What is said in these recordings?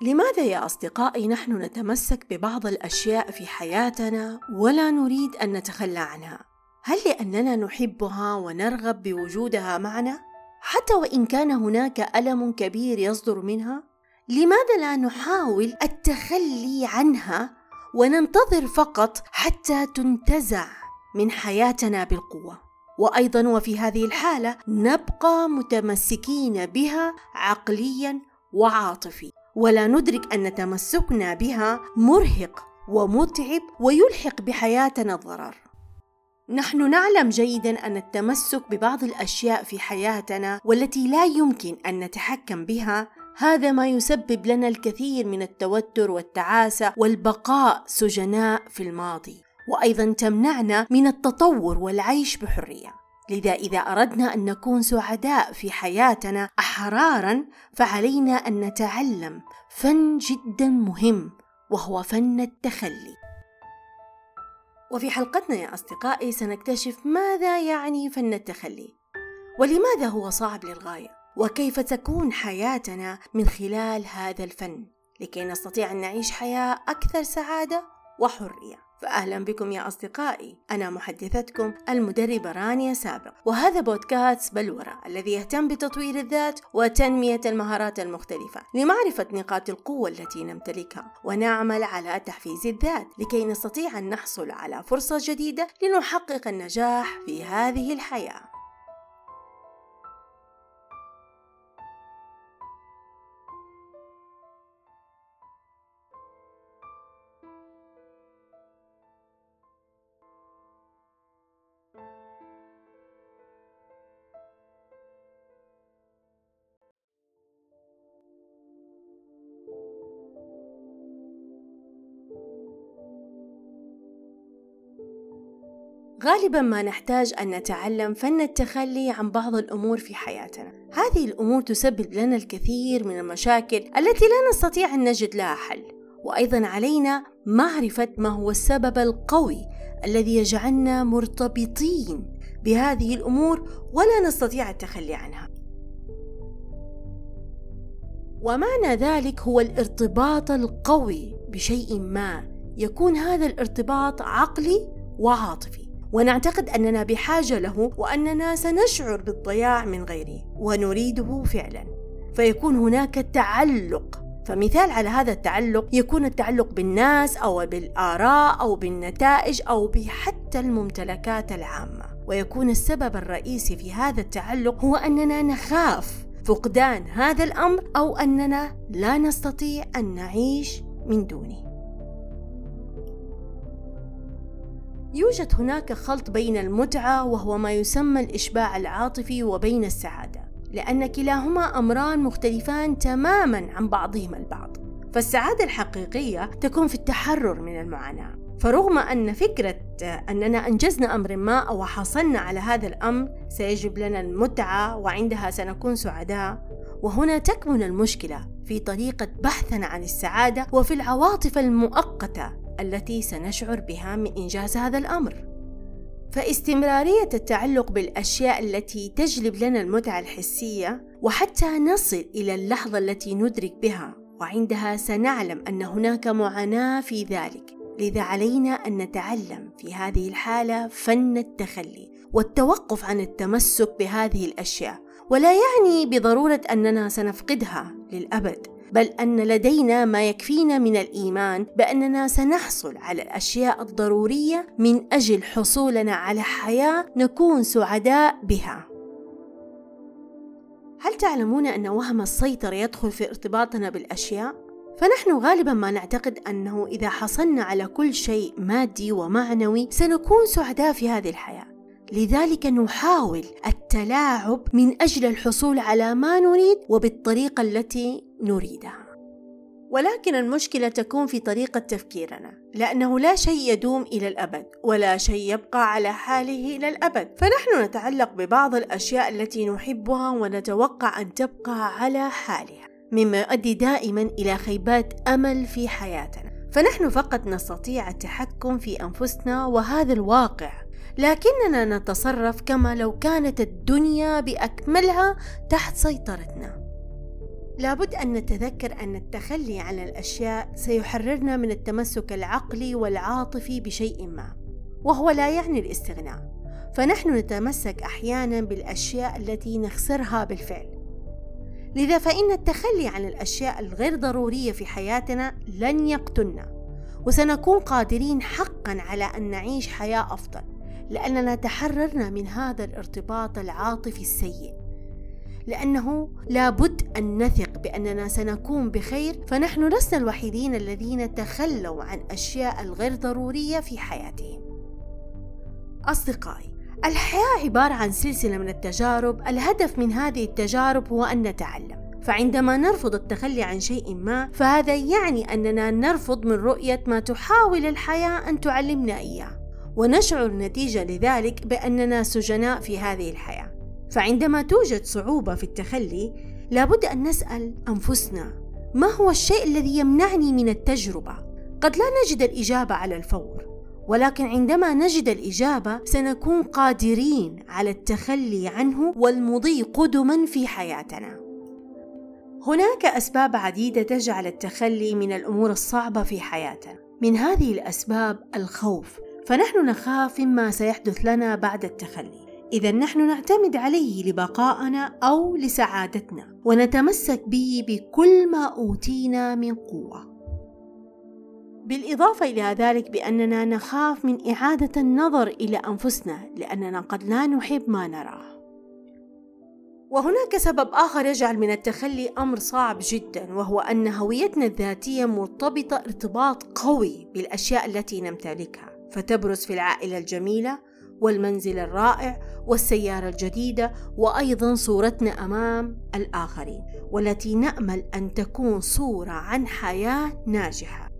لماذا يا أصدقائي نحن نتمسك ببعض الأشياء في حياتنا ولا نريد أن نتخلى عنها؟ هل لأننا نحبها ونرغب بوجودها معنا؟ حتى وإن كان هناك ألم كبير يصدر منها؟ لماذا لا نحاول التخلي عنها وننتظر فقط حتى تنتزع من حياتنا بالقوة وأيضا وفي هذه الحالة نبقى متمسكين بها عقليا وعاطفي ولا ندرك أن تمسكنا بها مرهق ومتعب ويلحق بحياتنا الضرر. نحن نعلم جيدا أن التمسك ببعض الأشياء في حياتنا والتي لا يمكن أن نتحكم بها هذا ما يسبب لنا الكثير من التوتر والتعاسة والبقاء سجناء في الماضي. وأيضا تمنعنا من التطور والعيش بحرية. لذا إذا أردنا أن نكون سعداء في حياتنا احرارا فعلينا أن نتعلم فن جدا مهم وهو فن التخلي. وفي حلقتنا يا أصدقائي سنكتشف ماذا يعني فن التخلي ولماذا هو صعب للغاية وكيف تكون حياتنا من خلال هذا الفن لكي نستطيع أن نعيش حياة أكثر سعادة وحرية. فأهلا بكم يا أصدقائي. أنا محدثتكم المدربة رانيا سابق وهذا بودكاست بلورة الذي يهتم بتطوير الذات وتنمية المهارات المختلفة لمعرفة نقاط القوة التي نمتلكها ونعمل على تحفيز الذات لكي نستطيع أن نحصل على فرصة جديدة لنحقق النجاح في هذه الحياة. غالبا ما نحتاج أن نتعلم فن التخلي عن بعض الأمور في حياتنا. هذه الأمور تسبب لنا الكثير من المشاكل التي لا نستطيع أن نجد لها حل. وأيضا علينا معرفة ما هو السبب القوي الذي يجعلنا مرتبطين بهذه الأمور ولا نستطيع التخلي عنها. ومعنى ذلك هو الارتباط القوي بشيء ما. يكون هذا الارتباط عقلي وعاطفي. ونعتقد أننا بحاجة له وأننا سنشعر بالضياع من غيره ونريده فعلا. فيكون هناك تعلق. فمثال على هذا التعلق يكون التعلق بالناس أو بالآراء أو بالنتائج أو بحتى الممتلكات العامة. ويكون السبب الرئيسي في هذا التعلق هو أننا نخاف فقدان هذا الأمر أو أننا لا نستطيع أن نعيش من دونه. يوجد هناك خلط بين المتعة وهو ما يسمى الإشباع العاطفي وبين السعادة لأن كلاهما أمران مختلفان تماما عن بعضهما البعض. فالسعادة الحقيقية تكون في التحرر من المعاناة. فرغم أن فكرة أننا أنجزنا أمر ما أو حصلنا على هذا الأمر سيجب لنا المتعة وعندها سنكون سعداء. وهنا تكمن المشكلة في طريقة بحثنا عن السعادة وفي العواطف المؤقتة التي سنشعر بها من إنجاز هذا الأمر. فاستمرارية التعلق بالأشياء التي تجلب لنا المتعة الحسية وحتى نصل إلى اللحظة التي ندرك بها وعندها سنعلم أن هناك معاناة في ذلك. لذا علينا أن نتعلم في هذه الحالة فن التخلي والتوقف عن التمسك بهذه الأشياء. ولا يعني بضرورة أننا سنفقدها للأبد. بل أن لدينا ما يكفينا من الإيمان بأننا سنحصل على الأشياء الضرورية من أجل حصولنا على حياة نكون سعداء بها. هل تعلمون أن وهم السيطرة يدخل في ارتباطنا بالأشياء؟ فنحن غالبا ما نعتقد أنه إذا حصلنا على كل شيء مادي ومعنوي سنكون سعداء في هذه الحياة. لذلك نحاول التلاعب من أجل الحصول على ما نريد وبالطريقة التي نريدها. ولكن المشكلة تكون في طريقة تفكيرنا لأنه لا شيء يدوم إلى الأبد ولا شيء يبقى على حاله إلى الأبد. فنحن نتعلق ببعض الأشياء التي نحبها ونتوقع أن تبقى على حالها مما يؤدي دائما إلى خيبات أمل في حياتنا. فنحن فقط نستطيع التحكم في أنفسنا وهذا الواقع لكننا نتصرف كما لو كانت الدنيا بأكملها تحت سيطرتنا. لابد أن نتذكر أن التخلي عن الأشياء سيحررنا من التمسك العقلي والعاطفي بشيء ما وهو لا يعني الاستغناء. فنحن نتمسك أحيانا بالأشياء التي نخسرها بالفعل. لذا فإن التخلي عن الأشياء الغير ضرورية في حياتنا لن يقتلنا وسنكون قادرين حقا على أن نعيش حياة أفضل لأننا تحررنا من هذا الارتباط العاطفي السيء. لأنه لابد أن نثق بأننا سنكون بخير فنحن لسنا الوحيدين الذين تخلوا عن أشياء الغير ضرورية في حياتهم. أصدقائي الحياة عبارة عن سلسلة من التجارب. الهدف من هذه التجارب هو أن نتعلم. فعندما نرفض التخلي عن شيء ما فهذا يعني أننا نرفض من رؤية ما تحاول الحياة أن تعلمنا إياه. ونشعر نتيجة لذلك بأننا سجناء في هذه الحياة. فعندما توجد صعوبة في التخلي لابد أن نسأل أنفسنا ما هو الشيء الذي يمنعني من التجربة؟ قد لا نجد الإجابة على الفور ولكن عندما نجد الإجابة سنكون قادرين على التخلي عنه والمضي قدما في حياتنا. هناك أسباب عديدة تجعل التخلي من الأمور الصعبة في حياتنا. من هذه الأسباب الخوف فنحن نخاف مما سيحدث لنا بعد التخلي. إذا نحن نعتمد عليه لبقائنا أو لسعادتنا ونتمسك به بكل ما أوتينا من قوة. بالإضافة إلى ذلك بأننا نخاف من إعادة النظر إلى أنفسنا لأننا قد لا نحب ما نراه. وهناك سبب آخر يجعل من التخلي أمر صعب جدا وهو أن هويتنا الذاتية مرتبطة ارتباط قوي بالأشياء التي نمتلكها فتبرز في العائلة الجميلة والمنزل الرائع والسيارة الجديدة وأيضا صورتنا أمام الآخرين والتي نأمل أن تكون صورة عن حياة ناجحة.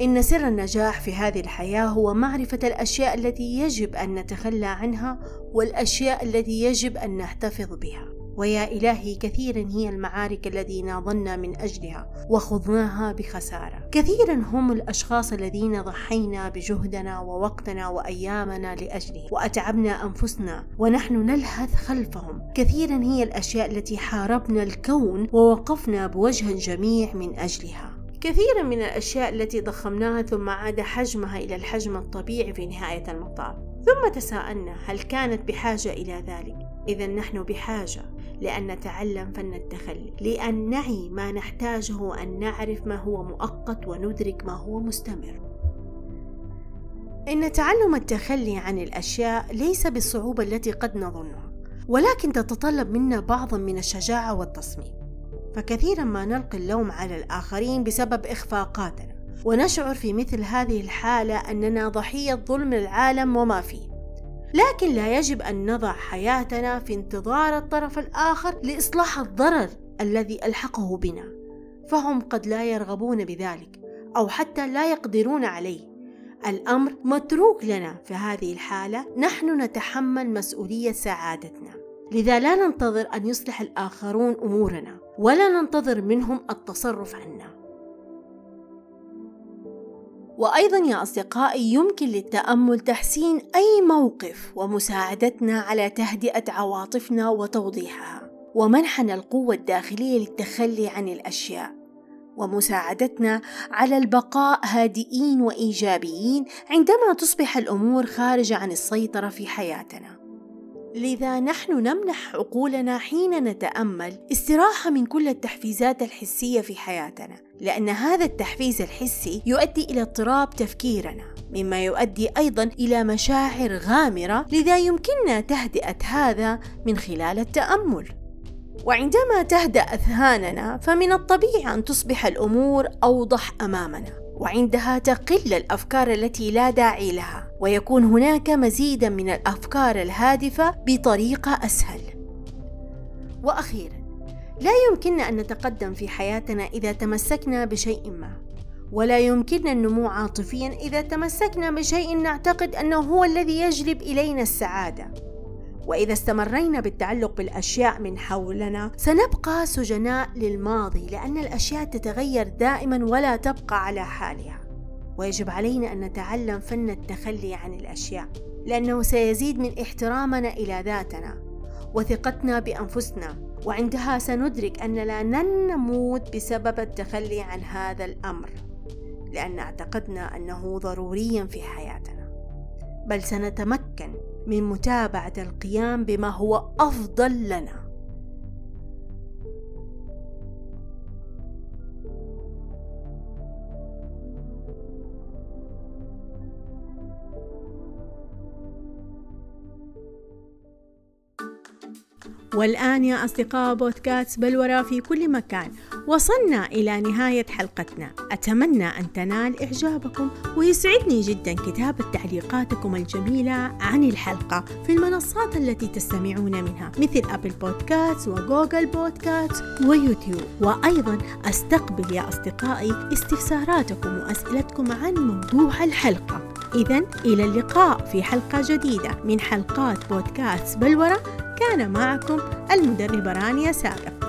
إن سر النجاح في هذه الحياة هو معرفة الأشياء التي يجب أن نتخلى عنها والأشياء التي يجب أن نحتفظ بها. ويا إلهي كثيرا هي المعارك التي ناضلنا من أجلها وخضناها بخسارة. كثيرا هم الأشخاص الذين ضحينا بجهدنا ووقتنا وأيامنا لأجله وأتعبنا أنفسنا ونحن نلهث خلفهم. كثيرا هي الأشياء التي حاربنا الكون ووقفنا بوجه جميع من أجلها. كثيرا من الأشياء التي ضخمناها ثم عاد حجمها إلى الحجم الطبيعي في نهاية المطاف. ثم تساءلنا هل كانت بحاجة إلى ذلك؟ إذا نحن بحاجة. لأن نتعلم فن التخلي لأن نعي ما نحتاجه أن نعرف ما هو مؤقت وندرك ما هو مستمر. إن تعلم التخلي عن الأشياء ليس بالصعوبة التي قد نظنها ولكن تتطلب منا بعضا من الشجاعة والتصميم. فكثيرا ما نلقي اللوم على الآخرين بسبب إخفاقاتنا. ونشعر في مثل هذه الحالة أننا ضحية ظلم العالم وما فيه. لكن لا يجب أن نضع حياتنا في انتظار الطرف الآخر لإصلاح الضرر الذي ألحقه بنا. فهم قد لا يرغبون بذلك أو حتى لا يقدرون عليه. الأمر متروك لنا في هذه الحالة نحن نتحمل مسؤولية سعادتنا. لذا لا ننتظر أن يصلح الآخرون أمورنا ولا ننتظر منهم التصرف عنا. وأيضا يا أصدقائي يمكن للتأمل تحسين أي موقف ومساعدتنا على تهدئة عواطفنا وتوضيحها ومنحنا القوة الداخلية للتخلي عن الأشياء ومساعدتنا على البقاء هادئين وإيجابيين عندما تصبح الأمور خارجة عن السيطرة في حياتنا. لذا نحن نمنح عقولنا حين نتأمل استراحة من كل التحفيزات الحسية في حياتنا لأن هذا التحفيز الحسي يؤدي إلى اضطراب تفكيرنا مما يؤدي أيضا إلى مشاعر غامرة لذا يمكننا تهدئة هذا من خلال التأمل. وعندما تهدأ أذهاننا فمن الطبيعي أن تصبح الأمور أوضح أمامنا. وعندها تقل الأفكار التي لا داعي لها ويكون هناك مزيدا من الأفكار الهادفة بطريقه أسهل. وأخيرا لا يمكننا أن نتقدم في حياتنا إذا تمسكنا بشيء ما ولا يمكننا النمو عاطفيا إذا تمسكنا بشيء نعتقد أنه هو الذي يجلب إلينا السعادة. وإذا استمرينا بالتعلق بالأشياء من حولنا سنبقى سجناء للماضي لأن الأشياء تتغير دائما ولا تبقى على حالها. ويجب علينا أن نتعلم فن التخلي عن الأشياء لأنه سيزيد من احترامنا إلى ذاتنا وثقتنا بأنفسنا. وعندها سندرك أننا لن نموت بسبب التخلي عن هذا الأمر لأن اعتقدنا أنه ضروري في حياتنا. بل سنتمكن من متابعة القيام بما هو أفضل لنا. والآن يا أصدقاء بودكاست بلورة في كل مكان. وصلنا إلى نهاية حلقتنا. أتمنى أن تنال إعجابكم ويسعدني جدا كتابة تعليقاتكم الجميلة عن الحلقة في المنصات التي تستمعون منها مثل أبل بودكاست وجوجل بودكاست ويوتيوب. وأيضا أستقبل يا أصدقائي استفساراتكم وأسئلتكم عن موضوع الحلقة. إذا إلى اللقاء في حلقة جديدة من حلقات بودكاست بلورة كان معكم المدربة رانيا سابق.